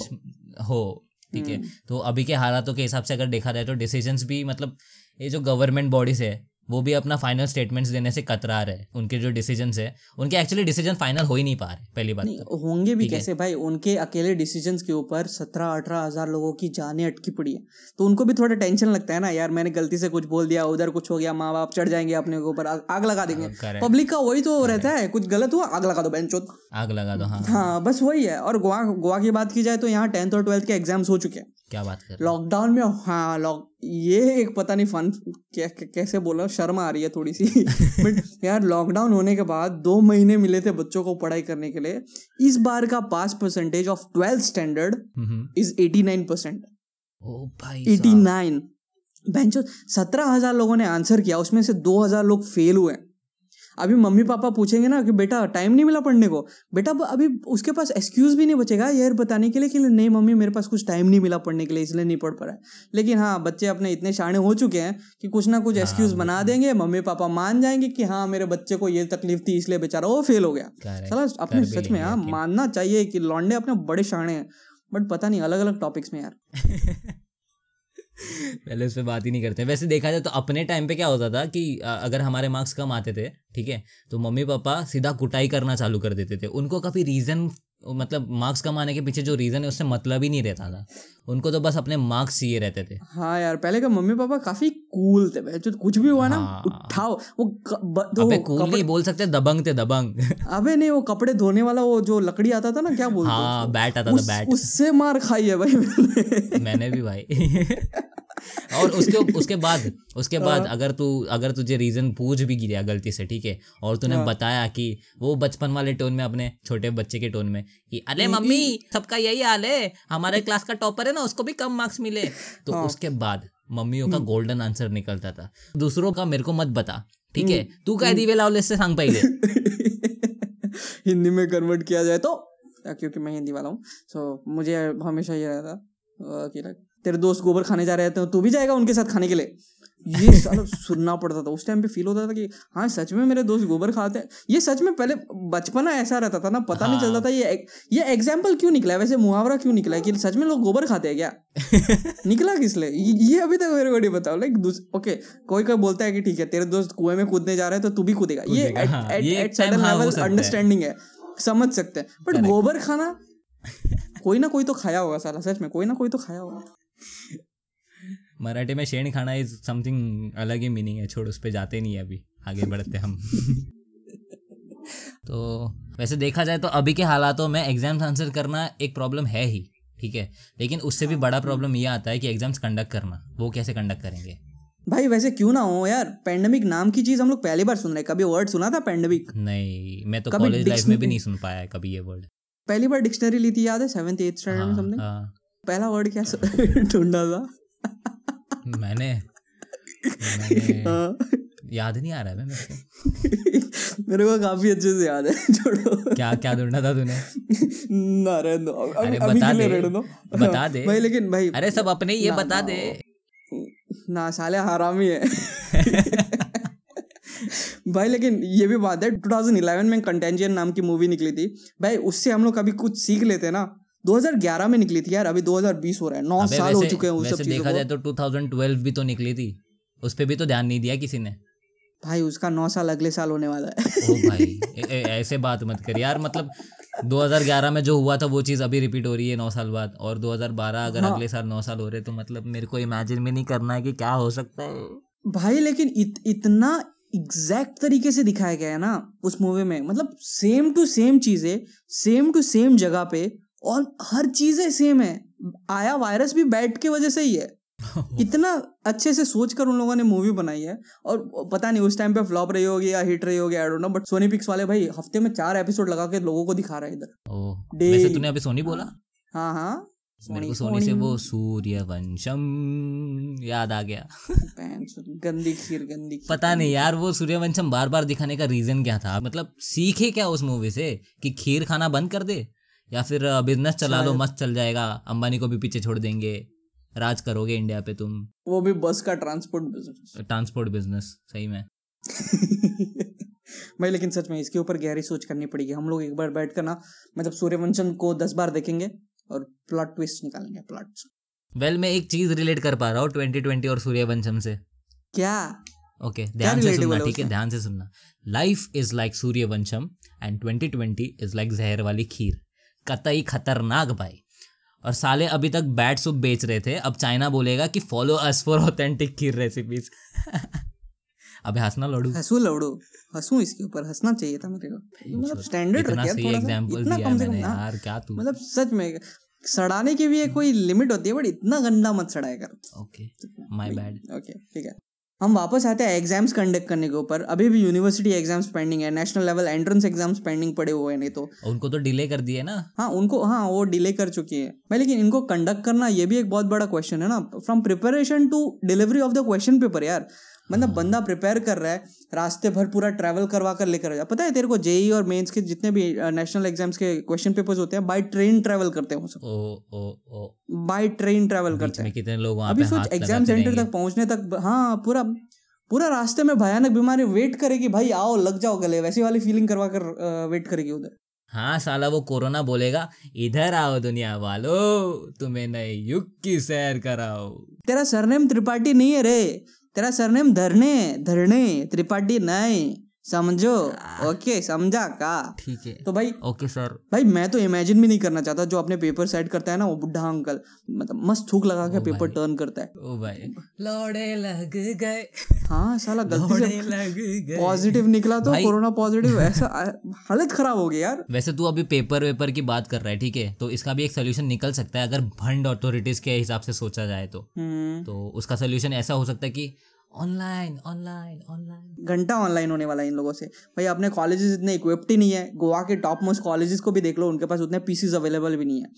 हो। ठीक है हम्म। तो अभी के हालातों के हिसाब से अगर देखा जाए तो डिसीजंस भी मतलब ये जो गवर्नमेंट बॉडीज है वो भी अपना फाइनल स्टेटमेंट्स देने से कतरा रहे उनके जो डिसीज़न है उनके एक्चुअली डिसीज़न फाइनल हो ही नहीं पा रहे पहली बात नहीं तो। होंगे भी कैसे भाई? उनके अकेले डिसीजंस के ऊपर सत्रह अठारह हज़ार लोगों की जाने अटकी पड़ी है। तो उनको भी थोड़ा टेंशन लगता है ना यार मैंने गलती से कुछ बोल दिया उधर कुछ हो गया माँ बाप चढ़ जाएँगे अपने ऊपर आग आग लगा देंगे। पब्लिक का वही तो रहता है कुछ गलत हुआ आग लगा दो बेंचो आग लगा दो हाँ। हाँ बस वही है। और गोवा गोवा की बात की जाए तो यहाँ टेंथ और ट्वेल्थ के एग्ज़ाम्स हो चुके हैं। क्या बात कर लॉकडाउन में हाँ लॉक ये एक पता नहीं फन क्या, क्या- कैसे बोला शर्म आ रही है थोड़ी सी बट यार लॉकडाउन होने के बाद दो महीने मिले थे बच्चों को पढ़ाई करने के लिए। इस बार का पास percentage of twelfth standard is eighty nine percent eighty nine बेंचो सत्रह हज़ार लोगों ने आंसर किया उसमें से दो हज़ार लोग फेल हुए। अभी मम्मी पापा पूछेंगे ना कि बेटा टाइम नहीं मिला पढ़ने को। बेटा अभी उसके पास एक्सक्यूज भी नहीं बचेगा यार बताने के लिए कि नहीं मम्मी मेरे पास कुछ टाइम नहीं मिला पढ़ने के लिए इसलिए नहीं पढ़ पा रहा है। लेकिन हाँ बच्चे अपने इतने शाणे हो चुके हैं कि कुछ ना कुछ एक्सक्यूज बना देंगे मम्मी पापा मान जाएँगे कि हाँ मेरे बच्चे को ये तकलीफ़ थी इसलिए बेचारा वो फेल हो गया. चला अपने सच में हाँ मानना चाहिए कि लॉन्डे अपने बड़े शाणे हैं बट पता नहीं अलग अलग टॉपिक्स में यार। पहले उस पर बात ही नहीं करते वैसे देखा जाए तो अपने टाइम पे क्या होता था कि अगर हमारे मार्क्स कम आते थे ठीक है तो मम्मी पापा सीधा कुटाई करना चालू कर देते थे। उनको कभी रीज़न मतलब मार्क्स कम आने के पीछे जो रीज़न है उससे मतलब ही नहीं रहता था। उनको तो बस अपने मार्क्स चाहिए रहते थे। हाँ यार पहले का मम्मी पापा काफ़ी कूल थे जो कुछ भी हुआ ना हाँ। उठाओ वो क- ब- तो अबे कूल नहीं बोल सकते दबंग थे दबंग। अबे नहीं वो कपड़े धोने वाला वो जो लकड़ी आता था ना क्या बोलते हाँ बैट आता था बैट उससे मार खाई है भाई मैंने भी भाई। और उसके उसके बाद उसके हाँ। बाद अगर तू अगर तुझे रीजन पूछ भी गिरा गलती से ठीक है और तूने हाँ। बताया कि वो बचपन वाले टोन में अपने छोटे बच्चे के टोन में कि अरे मम्मी सबका यही हाल है हमारे क्लास का टॉपर है ना उसको भी कम मार्क्स मिले तो हाँ। उसके बाद मम्मियों का हम्म। गोल्डन आंसर निकलता था दूसरों का मेरे को मत बता ठीक है हम्म। तू काय दिवे लावले से सांग पहिले हिंदी में कन्वर्ट किया जाए तो क्योंकि मैं हिंदी वाला हूँ सो मुझे हमेशा ये रहता कि like, तेरे दोस्त गोबर खाने जा रहे थे तू भी जाएगा उनके साथ खाने के लिए? ये सुनना पड़ता था उस टाइम पे फील होता था कि हाँ सच में मेरे दोस्त गोबर खाते हैं। ये सच में पहले बचपना ऐसा रहता था ना पता हाँ। नहीं हाँ। चलता था ये ये एग्ज़ाम्पल क्यों निकला है? वैसे मुहावरा क्यों निकला है कि सच में लोग गोबर खाते हैं क्या? निकला किस लिए? ये अभी तक मेरे को नहीं बताओ लाइक ओके कोई कोई बोलता है कि ठीक है तेरे दोस्त कुएँ में कूदने जा रहे हैं तो तू भी कूदेगा। ये कूदेगा, हाँ, हाँ हो लेवल अंडरस्टैंडिंग है। समझ सकते हैं। बट गोबर खाना कोई ना कोई तो खाया होगा साला सच में कोई ना कोई तो खाया होगा। मराठी में शेण खाना इज़ समथिंग अलग ही मीनिंग है छोड़ उस पर जाते नहीं है अभी। आगे बढ़ते हम। तो वैसे देखा जाए तो अभी के हालातों में एग्ज़ाम्स आंसर करना एक प्रॉब्लम है ही ठीक है? लेकिन उससे भी बड़ा प्रॉब्लम ये आता है कि एग्ज़ाम्स कंडक्ट करना वो कैसे कंडक्ट करेंगे? भाई वैसे क्यों ना हो यार? पेंडेमिक नाम की चीज़ हम लोग पहली बार सुन रहे हैं। कभी वर्ड सुना था पेंडेमिक नहीं मैं तो कॉलेज लाइफ में भी नहीं सुन पाया कभी ये वर्ड पहली बार डिक्शनरी ली थी याद है? सेवेंथ एथ स्टैंडर्ड में समथिंग हाँ। पहला वर्ड क्या ढूंढा था। मैंने। मैंने हाँ। याद नहीं आ रहा है मेरे को। मेरे को काफ़ी अच्छे से याद है छोड़ो। क्या क्या ढूंढा था तूने? ना रहने दो। अब- अरे बता दे, बता हाँ, दे। भाई लेकिन भाई अरे सब अपने ही ये बता दे। ना साले हरामी है भाई लेकिन ये भी बात है 2011 में कंटेंजियन नाम की मूवी निकली थी। भाई उससे हम लोग कभी कुछ सीख लेते ना 2011 में निकली थी यार अभी 2020 हो रहा है नौ साल हो चुके हैं उस सब चीज़ों देखा जाए तो 2012 भी तो निकली थी उस पे भी तो ध्यान नहीं दिया किसी ने। भाई उसका नौ साल अगले साल होने वाला है। ओ भाई ए, ए, ऐसे बात मत कर यार मतलब 2011 में जो हुआ था वो चीज़ अभी रिपीट हो रही है नौ साल बाद और 2012 अगर हाँ। अगले साल नौ साल हो रहे तो मतलब मेरे को इमेजिन भी नहीं करना है कि क्या हो सकता है। भाई लेकिन इत, इतना एग्जैक्ट तरीके से दिखाया गया है ना उस मूवी में मतलब सेम टू सेम चीज़ें सेम टू सेम जगह पे और हर चीज़ें सेम है। आया वायरस भी बैट की वजह से ही है। इतना अच्छे से सोच कर उन लोगों ने मूवी बनाई है। और पता नहीं उस टाइम पे फ्लॉप रही होगी या हिट रही होगी I don't know but Sony Pix वाले भाई हफ़्ते में चार एपिसोड लगा के लोगों को दिखा रहा है इधर। वैसे तूने अभी सोनी बोला? हाँ हाँ। मेरे को सोनी से वो सूर्यवंशम याद आ गया। गंदी खीर गंदी खीर पता नहीं यार वो सूर्यवंशम बार बार दिखाने का रीजन क्या था? मतलब सीखे क्या उस मूवी से कि खीर खाना बंद कर दे? या फिर बिज़नेस चला लो मस्त चल जाएगा। अंबानी को भी पीछे छोड़ देंगे। राज करोगे इंडिया पे तुम? वो भी बस का ट्रांसपोर्ट बिज़नेस ट्रांसपोर्ट बिज़नेस सही में। भाई लेकिन सच में इसके ऊपर गहरी सोच करनी पड़ेगी। हम लोग एक बार बैठ कर ना मतलब सूर्यवंशम को दस बार देखेंगे और प्लॉट ट्विस्ट निकालेंगे प्लॉट वेल well, मैं एक चीज़ रिलेट कर पा रहा हूँ ट्वेंटी ट्वेंटी और सूर्यवंशम से। क्या? ओके okay, ध्यान से सुनना ठीक है? ध्यान से सुनना। Life is like Sooryavansham and twenty twenty is like जहर वाली खीर। कतई खतरनाक भाई। और साले अभी तक बैट सूप बेच रहे थे। अब चाइना बोलेगा कि follow us for authentic kheer recipes अबे हंसना लड़ू। हंसू लवड़ो हंसू इसके ऊपर हंसना चाहिए था मेरे को। मतलब स्टैंडर्ड इतना रखिए सही थोड़ा एग्जांपल इतना दिया कम से कम। यार क्या तू। मतलब सच में सड़ाने की भी एक कोई लिमिट होती है बट इतना गंदा मत सड़ाया कर। ओके माय बैड ओके ठीक है। हम वापस आते हैं एग्ज़ाम्स कंडक्ट करने के ऊपर। अभी भी यूनिवर्सिटी एग्ज़ाम्स पेंडिंग है national level entrance exams pending पड़े हुए हैं नहीं तो। उनको तो डिले कर दिए ना। हाँ उनको हाँ वो डिले कर चुकी है। मैं लेकिन इनको कंडक्ट करना ये भी एक बहुत बड़ा क्वेश्चन है ना। From preparation to delivery of the question paper यार। मतलब बंदा प्रिपेयर कर रहा है रास्ते भर पूरा ट्रैवल करवा कर लेकर जा पता है तेरे को जेई और मेंस के जितने भी नेशनल एग्ज़ाम्स के क्वेश्चन पेपर्स होते हैं बाय ट्रेन ट्रैवल करते हैं सब। बाय ट्रेन ट्रैवल करते हैं। कितने लोग अभी सोच एग्ज़ाम सेंटर तक पहुँचने तक हाँ पूरा पूरा रास्ते में भयानक बीमारी वेट करेगी भाई आओ लग जाओ गले। वैसी वाली फीलिंग करवा कर वेट करेगी उधर। हाँ साला वो कोरोना बोलेगा इधर आओ दुनिया वालो तुम्हें नए युग की सैर कराओ। तेरा सरनेम त्रिपाठी नहीं है रे। तेरा सरनेम धरने धरने त्रिपाठी नहीं समझो? ओके समझा का? ठीक है। तो भाई ओके सर। भाई मैं तो इमेजिन भी नहीं करना चाहता जो अपने पेपर सेट करता है ना वो बुढ़ा अंकल मतलब मस्त थूक लगा के पेपर टर्न करता है। ओ भाई। लौड़े लग गए। हाँ साला गलती से लग गए। पॉजिटिव निकला तो कोरोना पॉजिटिव ऐसा हालत खराब हो गई यार। वैसे तू अभी पेपर वेपर की बात कर रहा है ठीक है? तो इसका भी एक सोल्यूशन निकल सकता है अगर भंड अथॉरिटीज के हिसाब से सोचा जाए तो। हम्म। तो उसका सोल्यूशन ऐसा हो सकता है कि ऑनलाइन ऑनलाइन ऑनलाइन घंटा ऑनलाइन होने वाला है इन लोगों से। भाई अपने कॉलेजेस इतने इक्विप्ड ही नहीं है। गोवा के टॉप मोस्ट कॉलेजेस को भी देख लो, उनके पास उतने पीसीज अवेलेबल भी नहीं है।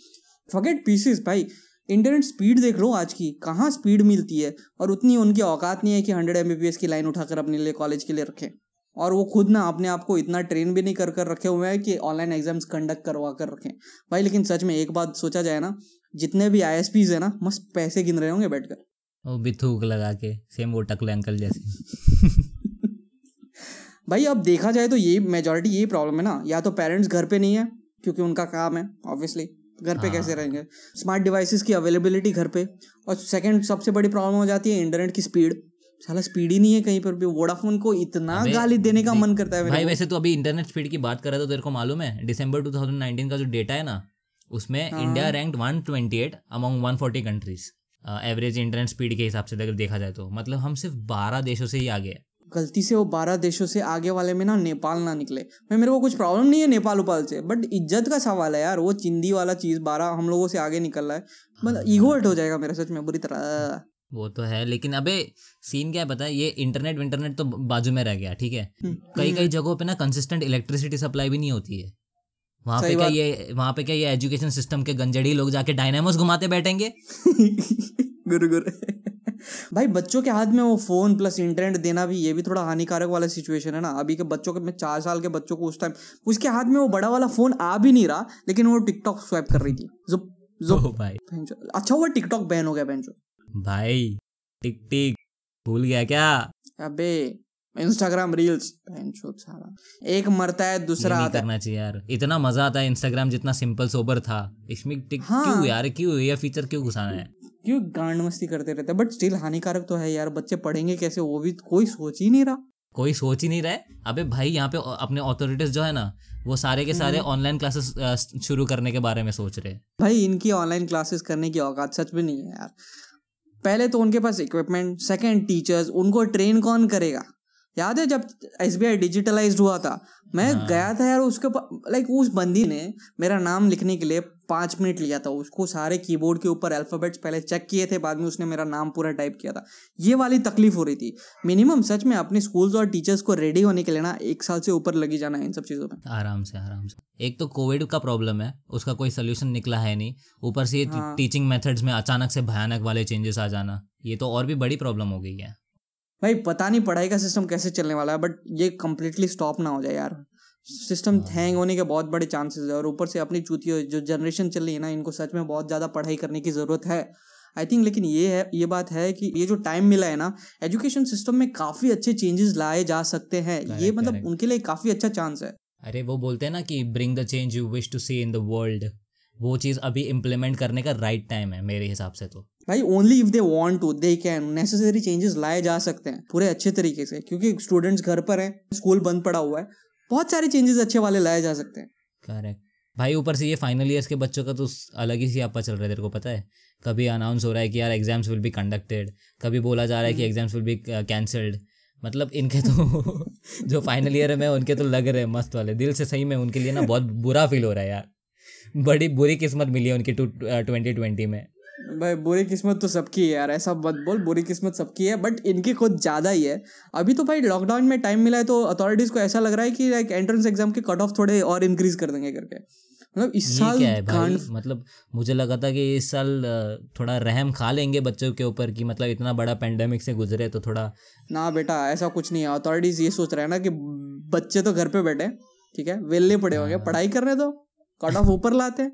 फॉरगेट पीसीज भाई इंटरनेट स्पीड देख लो आज की, कहाँ स्पीड मिलती है? और उतनी उनकी औकात नहीं है कि हंड्रेड एम की लाइन उठाकर अपने लिए कॉलेज के लिए रखें। और वो खुद ना अपने आप को इतना ट्रेन भी नहीं कर कर रखे हुए हैं कि ऑनलाइन एग्ज़ाम्स कंडक्ट करवा कर रखें। भाई, लेकिन सच में एक बात सोचा जाए ना, जितने भी आई है ना, मस्त पैसे गिन रहे होंगे बैठकर। वो भी थूक लगा के सेम वो टकले अंकल जैसे। भाई अब देखा जाए तो ये मेजोरिटी यही प्रॉब्लम है ना। या तो पेरेंट्स घर पे नहीं है क्योंकि उनका काम है ऑब्वियसली घर पे कैसे रहेंगे? स्मार्ट डिवाइसेस की अवेलेबिलिटी घर पे। और सेकंड सबसे बड़ी प्रॉब्लम हो जाती है इंटरनेट की स्पीड साला स्पीड ही नहीं है कहीं पर भी। वोडाफोन को इतना गाली देने का मन करता है भाई वैसे तो अभी इंटरनेट स्पीड की बात कर रहा था तेरे को मालूम है दिसंबर 2019 का जो डेटा है ना उसमें हाँ। India ranked 128 among 140 countries average internet speed के हिसाब से अगर देखा जाए तो। मतलब हम सिर्फ़ 12 देशों से ही आगे हैं। गलती से वो बारह देशों से आगे वाले में ना नेपाल ना निकले। मैं मेरे को कुछ प्रॉब्लम नहीं है नेपाल उपाल से बट इज़्ज़त का सवाल है यार वो चिंदी वाला चीज़ बारह हम लोगों से आगे निकल रहा है। मतलब ईगो हट हो जाएगा मेरा सच में बुरी तरह। वो तो है लेकिन अबे सीन क्या है पता है? ये इंटरनेट इंटरनेट तो बाजू में रह गया ठीक है? कई कई जगहों पे ना कंसिस्टेंट इलेक्ट्रिसिटी सप्लाई भी नहीं होती है। वहाँ पे क्या ये वहाँ पे क्या ये एजुकेशन सिस्टम के गंजड़ी लोग जाके डायनामोस घुमाते बैठेंगे? गुरु गुरु। भाई बच्चों के हाथ में वो फ़ोन प्लस इंटरनेट देना भी ये भी थोड़ा हानिकारक वाला सिचुएशन है ना। अभी के बच्चों के मैं चार साल के बच्चों को उस टाइम उसके हाथ में वो बड़ा वाला फ़ोन आ भी नहीं रहा लेकिन वो टिकटॉक स्वैप कर रही थी। जुप ओ भाई। अच्छा हुआ टिकटॉक बैन हो गया बेंचो भाई टिक टिक भूल गया क्या? अबे। इंस्टाग्राम रील्स साला। एक मरता है दूसरा आता है। करना चाहिए यार। इतना मज़ा आता है इंस्टाग्राम जितना सिंपल सोबर था। इसमें टिक हाँ। क्यों यार? क्यों? ये फीचर क्यों घुसाना है? क्यों गांड मस्ती करते रहते हैं? बट स्टिल हानिकारक तो है यार। बच्चे पढ़ेंगे कैसे? वो भी कोई सोच ही नहीं रहा। कोई सोच ही नहीं रहे अबे भाई यहाँ पे अपने ऑथोरिटीज जो है ना वो सारे के सारे हम्म। ऑनलाइन क्लासेस शुरू करने के बारे में सोच रहे हैं। भाई इनकी ऑनलाइन क्लासेस करने की औकात सच में नहीं है यार। पहले तो उनके पास इक्विपमेंट सेकंड टीचर्स उनको ट्रेन कौन करेगा? याद है जब एस बी आई डिजिटलाइज हुआ था? मैं हाँ. गया था यार उसके लाइक उस बंदी ने मेरा नाम लिखने के लिए पाँच मिनट लिया था। उसको सारे कीबोर्ड के ऊपर अल्फ़ाबेट्स पहले चेक किए थे बाद में उसने मेरा नाम पूरा टाइप किया था। ये वाली तकलीफ़ हो रही थी। मिनिमम सच में अपने स्कूल्स और टीचर्स को रेडी होने के लिए ना एक साल से ऊपर लगी जाना है इन सब चीज़ों में। आराम से आराम से। एक तो कोविड का प्रॉब्लम है उसका कोई सोल्यूशन निकला है नहीं। ऊपर से ये हाँ. टीचिंग मेथड्स में अचानक से भयानक वाले चेंजेस आ जाना ये तो और भी बड़ी प्रॉब्लम हो गई है। भाई पता नहीं पढ़ाई का सिस्टम कैसे चलने वाला है बट ये कम्प्लीटली स्टॉप ना हो जाए यार। सिस्टम हैंग हाँ। होने के बहुत बड़े चांसेस है और ऊपर से अपनी चूती जो जनरेशन चल रही है ना इनको सच में बहुत ज़्यादा पढ़ाई करने की ज़रूरत है। आई थिंक लेकिन ये है ये बात है कि ये जो टाइम मिला है ना एजुकेशन सिस्टम में काफ़ी अच्छे चेंजेस लाए जा सकते हैं। ये मतलब उनके लिए काफ़ी अच्छा चांस है। अरे वो बोलते हैं ना कि bring the change you wish to see in the world वो चीज़ अभी इम्प्लीमेंट करने का राइट टाइम है मेरे हिसाब से तो। भाई only if they want to they can necessary changes लाए जा सकते हैं पूरे अच्छे तरीके से क्योंकि स्टूडेंट्स घर पर हैं स्कूल बंद पड़ा हुआ है बहुत सारे चेंजेस अच्छे वाले लाए जा सकते हैं। करेक्ट भाई ऊपर से ये फाइनल ईयर्स के बच्चों का तो अलग ही सियापा चल रहा है तेरे को पता है? कभी अनाउंस हो रहा है कि यार एग्ज़ाम्स विल बी कंडक्टेड कभी बोला जा रहा है कि एग्ज़ाम्स विल बी कैंसल्ड मतलब इनके तो जो फाइनल ईयर में उनके तो लग रहे हैं मस्त वाले दिल से सही में उनके लिए ना बहुत बुरा फील हो रहा है यार। बड़ी बुरी किस्मत मिली है उनकी टू ट्वेंटी ट्वेंटी में। भाई बुरी किस्मत तो सबकी है यार ऐसा मत बोल बुरी किस्मत सबकी है बट इनकी खुद ज़्यादा ही है। अभी तो भाई लॉकडाउन में टाइम मिला है तो अथॉरिटीज़ को ऐसा लग रहा है कि लाइक एंट्रेंस एग्ज़ाम के कट ऑफ़ थोड़े और इंक्रीज कर देंगे करके। मतलब इस साल क्या है भाई? मतलब मुझे लगा था कि इस साल थोड़ा रहम खा लेंगे बच्चों के ऊपर कि मतलब इतना बड़ा पेंडेमिक से गुजरे तो थोड़ा ना बेटा ऐसा कुछ नहीं है। अथॉरिटीज़ ये सोच रहे हैं ना कि बच्चे तो घर पे बैठे ठीक है? वेले पड़े होंगे। हाँ। पढ़ाई कर रहे तो कट ऑफ़ ऊपर लाते हैं।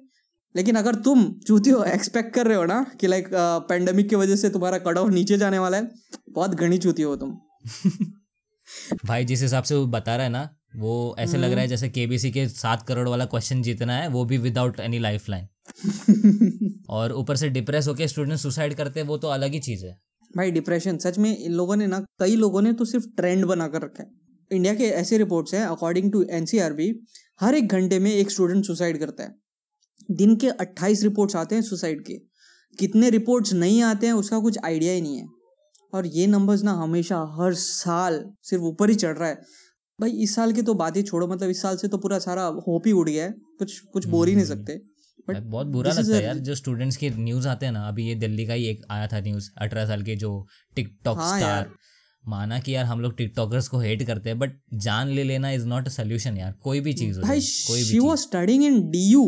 लेकिन अगर तुम चूती हो एक्सपेक्ट कर रहे हो ना कि लाइक पेंडेमिक की वजह से तुम्हारा कट ऑफ़ नीचे जाने वाला है बहुत घनी चूती हो तुम। भाई जिस हिसाब से वो बता रहा है ना वो ऐसे लग रहा है हम्म। जैसे केबीसी के सात करोड़ वाला क्वेश्चन जीतना है वो भी विदाउट एनी लाइफ लाइन और ऊपर से डिप्रेस होकर स्टूडेंट सुसाइड करते हैं वो तो अलग ही चीज़ है। भाई डिप्रेशन सच में इन लोगों ने ना कई लोगों ने तो सिर्फ़ ट्रेंड बना कर रखा है। इंडिया के ऐसे रिपोर्ट्स हैं अकॉर्डिंग टू एनसीआरबी हर एक घंटे में एक स्टूडेंट सुसाइड करता है। दिन के अट्ठाईस रिपोर्ट्स आते हैं सुसाइड के। कितने रिपोर्ट्स नहीं आते हैं उसका कुछ आइडिया ही नहीं है। और ये नंबर्स ना हमेशा हर साल सिर्फ़ ऊपर ही चढ़ रहा है। भाई इस साल की तो बात ही छोड़ो मतलब इस साल से तो पूरा सारा होप ही उड़ गया है। कुछ कुछ बोल ही नहीं हम्म। सकते। बट बहुत बुरा लगता है यार जो स्टूडेंट्स के न्यूज़ आते हैं ना अभी ये दिल्ली का ही एक आया था न्यूज़ अठारह साल के जो टिकटॉक हाँ स्टार माना कि यार हम लोग टिकटॉकर्स को हेट करते हैं बट जान ले लेना इज़ नॉट अ सोल्यूशन यार कोई भी चीज़ हो भाई कोई भी studying in DU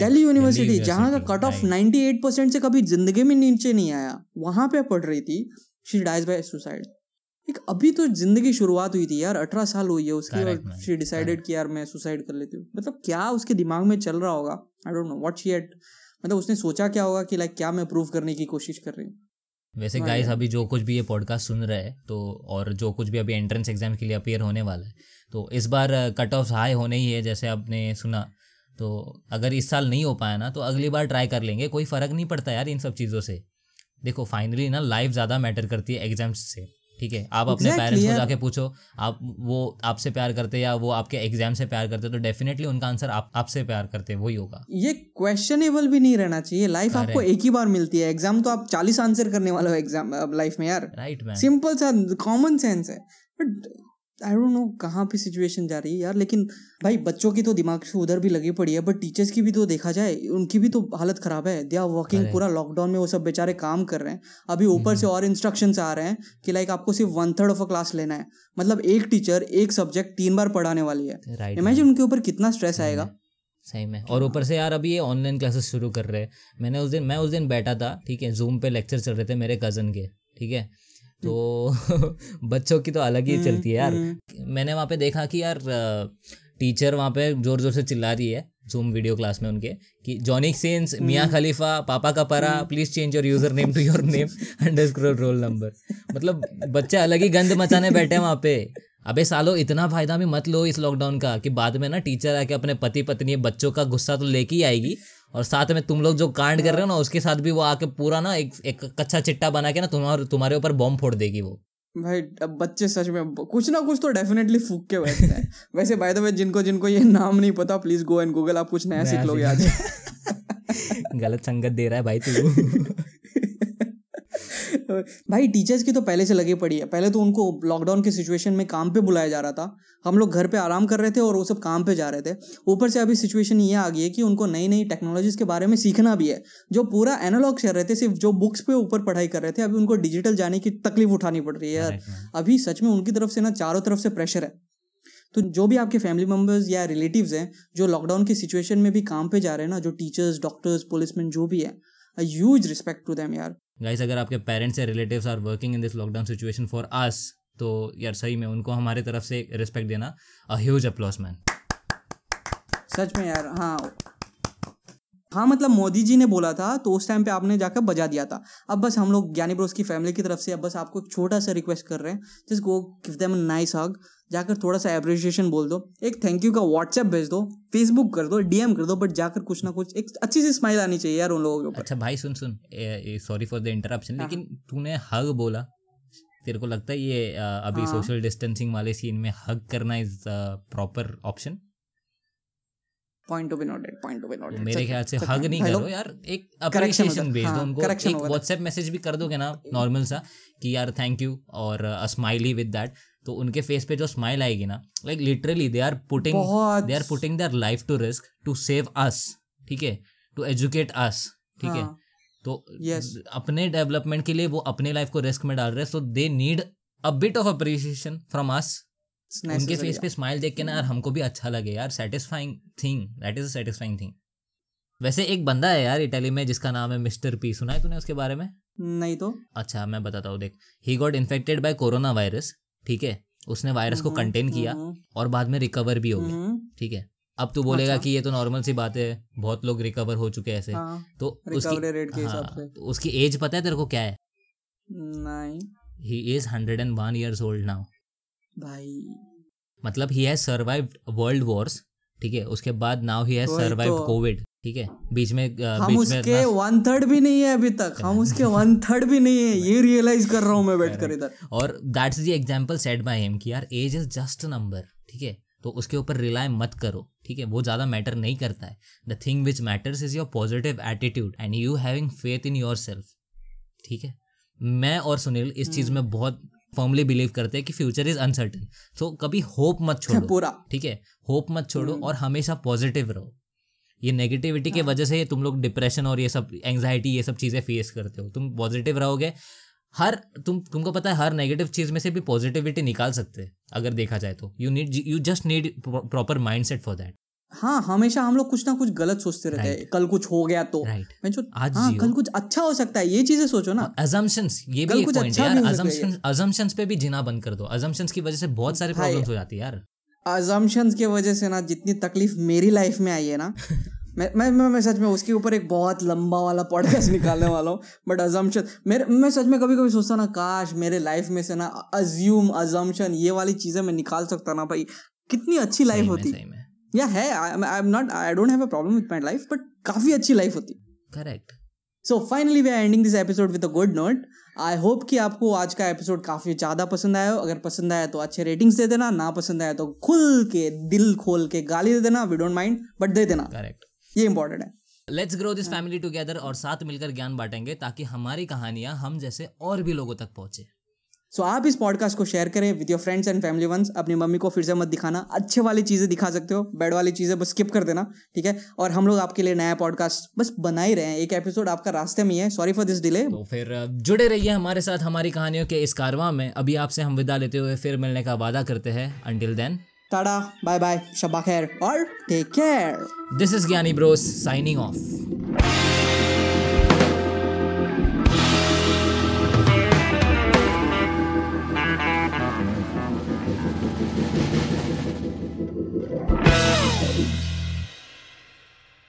Delhi university जहाँ का कट ऑफ़ 98 परसेंट से कभी ज़िंदगी में नीचे नहीं आया वहाँ पे पढ़ रही थी शी डाइज बाय सुसाइड एक अभी तो ज़िंदगी शुरुआत हुई थी यार अठारह साल हुई है उसकी और शी डिसाइडेड कि यार मैं सुसाइड कर लेती हूँ। मतलब क्या उसके दिमाग में चल रहा होगा? I don't know what she had मतलब उसने सोचा क्या होगा कि लाइक क्या मैं प्रूव करने की कोशिश कर रही हूँ। वैसे गाइस अभी जो कुछ भी ये पॉडकास्ट सुन रहे हैं तो और जो कुछ भी अभी एंट्रेंस एग्ज़ाम के लिए अपेयर होने वाला है तो इस बार कट ऑफ़ हाई होने ही है जैसे आपने सुना। तो अगर इस साल नहीं हो पाया ना तो अगली बार ट्राई कर लेंगे कोई फ़र्क नहीं पड़ता यार इन सब चीज़ों से। देखो फाइनली ना लाइफ ज़्यादा मैटर करती है एग्ज़ाम्स से। ठीक है? आप अपने पेरेंट्स को जाके पूछो आप वो आपसे प्यार करते या वो आपके एग्ज़ाम से प्यार करते तो डेफिनेटली उनका आंसर आप आपसे प्यार करते वही होगा। ये क्वेश्चनेबल भी नहीं रहना चाहिए। लाइफ आपको एक ही बार मिलती है। एग्ज़ाम तो आप चालीस आंसर करने वाले हो एग्ज़ाम लाइफ में यार। राइट सिंपल सा कॉमन सेंस है। बट आई डोंट नो कहाँ पे सिचुएशन जा रही है यार लेकिन भाई बच्चों की तो दिमाग से उधर भी लगी पड़ी है बट टीचर्स की भी तो देखा जाए उनकी भी तो हालत खराब है। दे आर वर्किंग पूरा लॉकडाउन में वो सब बेचारे काम कर रहे हैं। अभी ऊपर से हम्म। और इंस्ट्रक्शन आ रहे हैं कि लाइक आपको सिर्फ़ one third of a class लेना है। मतलब एक टीचर एक सब्जेक्ट तीन बार पढ़ाने वाली है। इमेजिन उनके ऊपर कितना स्ट्रेस आएगा। सही में। और ऊपर से यार अभी ये ऑनलाइन क्लासेस शुरू कर रहे हैं। मैंने उस दिन मैं उस दिन बैठा था ठीक है जूम पे लेक्चर चल रहे थे मेरे कज़न के ठीक है? तो बच्चों की तो अलग ही चलती है यार। हम्म। मैंने वहाँ पे देखा कि यार टीचर वहाँ पे ज़ोर ज़ोर से चिल्ला रही है जूम वीडियो क्लास में उनके कि जॉनिक सेंस मियाँ खलीफा पापा का परा please change your user name to your name under roll number मतलब बच्चे अलग ही गंद मचाने बैठे हैं वहाँ पे। अबे सालो इतना फ़ायदा भी मत लो इस लॉकडाउन का कि बाद में ना टीचर आके अपने पति पत्नी बच्चों का गुस्सा तो लेके ही आएगी। और साथ में तुम लोग जो कांड कर रहे हो ना उसके साथ भी वो आके पूरा ना एक एक कच्चा चिट्टा बना के ना तुम्हारे तुम्हारे ऊपर बॉम्ब फोड़ देगी वो। भाई अब बच्चे सच में कुछ ना कुछ तो डेफिनेटली फूक के बैठते हैं। वैसे बाय द वे जिनको जिनको ये नाम नहीं पता प्लीज़ गो एंड गूगल आप कुछ नया सीख लोगे आज। गलत संगत दे रहा है भाई तू। भाई टीचर्स की तो पहले से लगी पड़ी है। पहले तो उनको लॉकडाउन के सिचुएशन में काम पे बुलाया जा रहा था। हम लोग घर पे आराम कर रहे थे और वो सब काम पे जा रहे थे। ऊपर से अभी सिचुएशन ये आ गई है कि उनको नई नई टेक्नोलॉजीज़ के बारे में सीखना भी है। जो पूरा एनालॉग कर रहे थे सिर्फ़ जो बुक्स पे ऊपर पढ़ाई कर रहे थे अभी उनको डिजिटल जाने की तकलीफ़ उठानी पड़ रही है यार। अभी सच में उनकी तरफ़ से ना चारों तरफ़ से प्रेशर है। तो जो भी आपके फैमिली मेंबर्स या रिलेटिव्स हैं जो लॉकडाउन की सिचुएशन में भी काम पे जा रहे हैं ना जो टीचर्स डॉक्टर्स पुलिसमैन जो भी है ह्यूज रिस्पेक्ट टू देम यार। गाइस अगर आपके पेरेंट्स या relatives are working in this lockdown situation for us तो यार सही में उनको हमारे तरफ़ से रिस्पेक्ट देना अ ह्यूज अप्लॉस मैन सच में यार हाँ। हाँ मतलब मोदी जी ने बोला था तो उस टाइम पे आपने जाकर बजा दिया था। अब बस हम लोग, ज्ञानी ब्रोस की फैमिली की तरफ़ से, अब बस आपको एक छोटा सा रिक्वेस्ट कर रहे हैं जिस go give them nice hug जाकर थोड़ा सा अप्रिशिएशन बोल दो। एक थैंक यू का व्हाट्सएप भेज दो फेसबुक कर दो डीएम कर दो बट जाकर कुछ ना कुछ एक अच्छी सी स्माइल आनी चाहिए यार उन लोगों के ऊपर। अच्छा भाई सुन सुन सॉरी फॉर द इंटरप्शन लेकिन तूने हग बोला। तेरे को लगता है ये अभी हाँ। सोशल डिस्टेंसिंग वाले सीन में हग करना is proper option point to be noted point to be noted मेरे ख्याल से हग नहीं करो यार एक Correction भेज दो हाँ, उनको। एक व्हाट्सएप मैसेज भी कर दोगे ना नॉर्मल सा कि यार थैंक यू और स्माइली विद दैट तो उनके फेस पे जो स्माइल आएगी ना like literally they are putting they are putting their life to risk to save us ठीक है? टू एजुकेट अस ठीक है? हाँ, तो Yes. अपने डेवलपमेंट के लिए वो अपने लाइफ को रिस्क में डाल रहे हैं so they need a bit of appreciation from us उनके फेस पे स्माइल देख के ना यार हमको भी अच्छा लगे यार satisfying thing that is satisfying thing वैसे एक बंदा है यार इटली में जिसका नाम है मिस्टर पी सुना है तूने उसके बारे में? नहीं तो। अच्छा मैं बताता हूँ देख he got infected by corona virus ठीक है? उसने वायरस को कंटेन किया हम्म, और बाद में रिकवर भी हो गया हम्म, ठीक है? अब तू बोलेगा अच्छा। कि ये तो नॉर्मल सी बात है बहुत लोग रिकवर हो चुके हैं ऐसे। हाँ, तो उसकी rate के हिसाब हाँ, से। उसकी एज पता है तेरे को क्या है? नहीं। He is hundred and one years old now भाई। मतलब he has survived world wars ठीक है? उसके बाद नाउ ही हैज़ सर्वाइव्ड तो। कोविड ठीक है? बीच में हम बीच उसके अपना- वन थर्ड भी नहीं है अभी तक। हम उसके वन थर्ड भी नहीं है। ये रियलाइज़ कर रहा हूँ मैं बैठ कर इधर। और that's the example set by him कि यार एज इज़ जस्ट नंबर ठीक है? तो उसके ऊपर रिलाय मत करो ठीक है? वो ज़्यादा मैटर नहीं करता है। The thing which matters is your positive attitude and you having faith in yourself ठीक है? मैं और सुनील इस चीज़ में बहुत फर्मली बिलीव करते हैं कि फ्यूचर इज़ अनसर्टन सो कभी होप मत छोड़ो। पूरा। ठीक है? होप मत छोड़ो और हमेशा पॉजिटिव रहो। ये नेगेटिविटी की वजह से तुम लोग डिप्रेशन और ये सब एंजाइटी ये सब चीज़ें फेस करते हो। तुम पॉजिटिव रहोगे। हर तुम तुमको पता है हर नेगेटिव चीज़ में से भी पॉजिटिविटी निकाल सकते हैं अगर देखा जाए तो। You need you just need proper mind set for that हाँ हमेशा हम लोग कुछ ना कुछ गलत सोचते रहते हैं। कल कुछ हो गया तो। राइट मैं आज हाँ कल कुछ अच्छा हो सकता है ये चीज़ें सोचो ना। अजम्पशंस ये भी कुछ अच्छा यार। अजम्पशंस अजम्पशंस पे भी जीना बंद कर दो। अजम्पशंस की वजह से बहुत सारी। प्रॉब्लम्स हो जाती है यार। अजम्पशंस की वजह से ना जितनी तकलीफ़ मेरी लाइफ में आई है ना मैं मैं मैं, सच में उसके ऊपर एक बहुत लंबा वाला पॉडकास्ट निकालने वाला हूँ। बट अजम्पशन मेरे मैं सच में कभी कभी सोचता ना काश मेरे लाइफ में से ना अज्यूम अजम्पशन ये वाली चीज़ें मैं निकाल सकता ना भाई। कितनी अच्छी लाइफ होती। या है. I am not I don't have a problem with my life but काफ़ी अच्छी लाइफ होती. Correct so finally we are ending this episode with a good note I hope कि आपको आज का एपिसोड काफ़ी ज़्यादा पसंद आया हो. अगर पसंद आया तो अच्छे रेटिंग्स दे देना. ना पसंद आया तो खुल के दिल खोल के गाली दे देना. वी डोंट माइंड बट दे देना. करेक्ट ये इंपॉर्टेंट है. Let's grow this family together और साथ मिलकर ज्ञान बांटेंगे ताकि हमारी कहानियाँ हम जैसे और भी लोगों तक पहुँचे. सो so, आप इस पॉडकास्ट को शेयर करें with your friends and family once अपनी मम्मी को फिर से मत दिखाना। अच्छे वाली चीज़ें दिखा सकते हो। बैड वाली चीज़ें बस स्किप कर देना ठीक है? और हम लोग आपके लिए नया पॉडकास्ट बस बना ही रहे हैं। एक एपिसोड आपका रास्ते में ही है। सॉरी फॉर दिस डिले तो फिर जुड़े रहिए हमारे साथ हमारी कहानियों के इस कारवा में। अभी आपसे हम विदा लेते हुए फिर मिलने का वादा करते हैं। Until then tata bye bye Shaba Khair और take care this is Gyani bros signing off